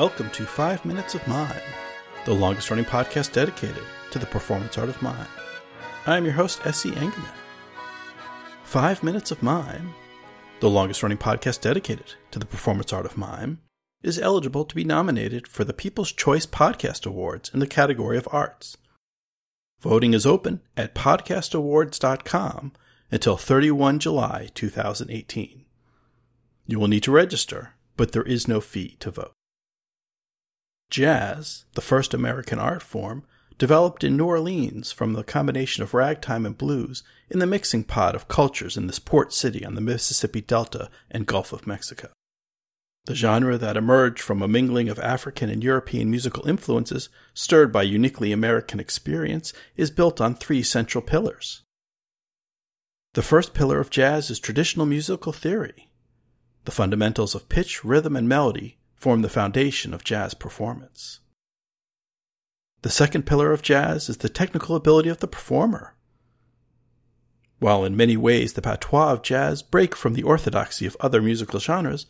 Welcome to 5 Minutes of Mime, the longest running podcast dedicated to the performance art of mime. I am your host, S.E. Engerman. 5 Minutes of Mime, the longest running podcast dedicated to the performance art of mime, is eligible to be nominated for the People's Choice Podcast Awards in the category of arts. Voting is open at podcastawards.com until 31 July 2018. You will need to register, but there is no fee to vote. Jazz, the first American art form, developed in New Orleans from the combination of ragtime and blues in the mixing pot of cultures in this port city on the Mississippi Delta and Gulf of Mexico. The genre that emerged from a mingling of African and European musical influences, stirred by uniquely American experience, is built on three central pillars. The first pillar of jazz is traditional musical theory. The fundamentals of pitch, rhythm, and melody form the foundation of jazz performance. The second pillar of jazz is the technical ability of the performer. While in many ways the patois of jazz break from the orthodoxy of other musical genres,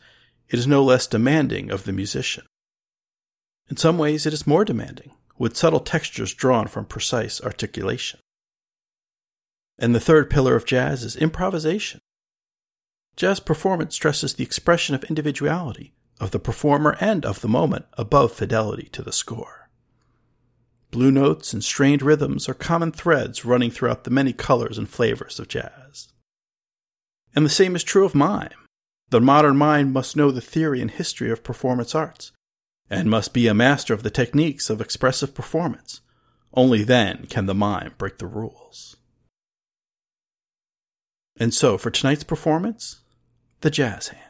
it is no less demanding of the musician. In some ways, it is more demanding, with subtle textures drawn from precise articulation. And the third pillar of jazz is improvisation. Jazz performance stresses the expression of individuality, of the performer and of the moment above fidelity to the score. Blue notes and strained rhythms are common threads running throughout the many colors and flavors of jazz. And the same is true of mime. The modern mime must know the theory and history of performance arts, and must be a master of the techniques of expressive performance. Only then can the mime break the rules. And so, for tonight's performance, the jazz hand.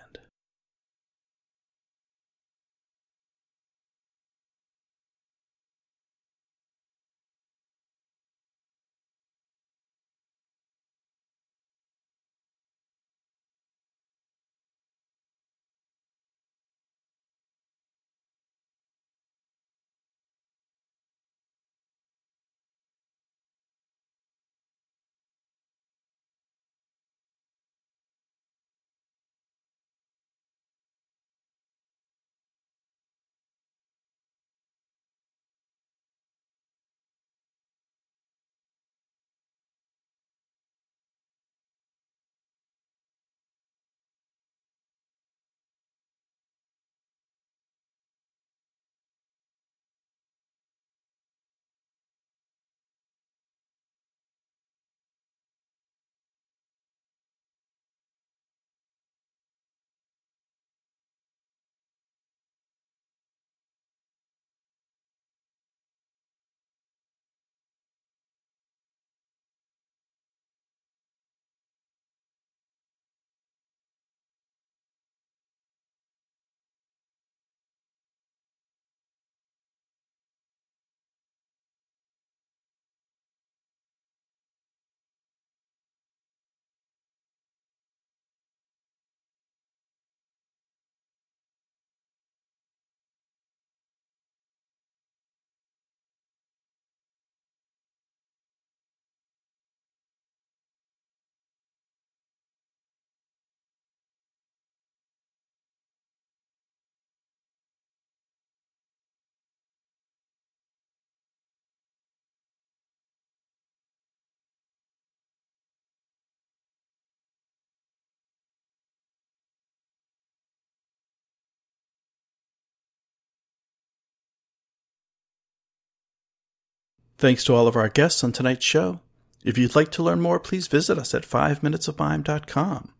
Thanks to all of our guests on tonight's show. If you'd like to learn more, please visit us at 5minutesofmime.com.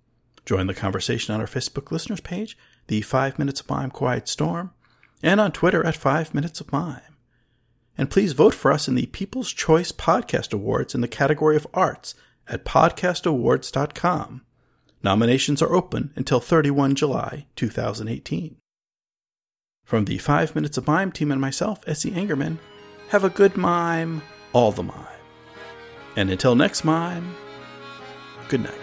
Join the conversation on our Facebook listeners page, the 5 Minutes of Mime Quiet Storm, and on Twitter at 5 Minutes of Mime. And please vote for us in the People's Choice Podcast Awards in the category of Arts at podcastawards.com. Nominations are open until 31 July 2018. From the 5 Minutes of Mime team and myself, S.E. Engerman, have a good mime, all the mime. And until next mime, good night.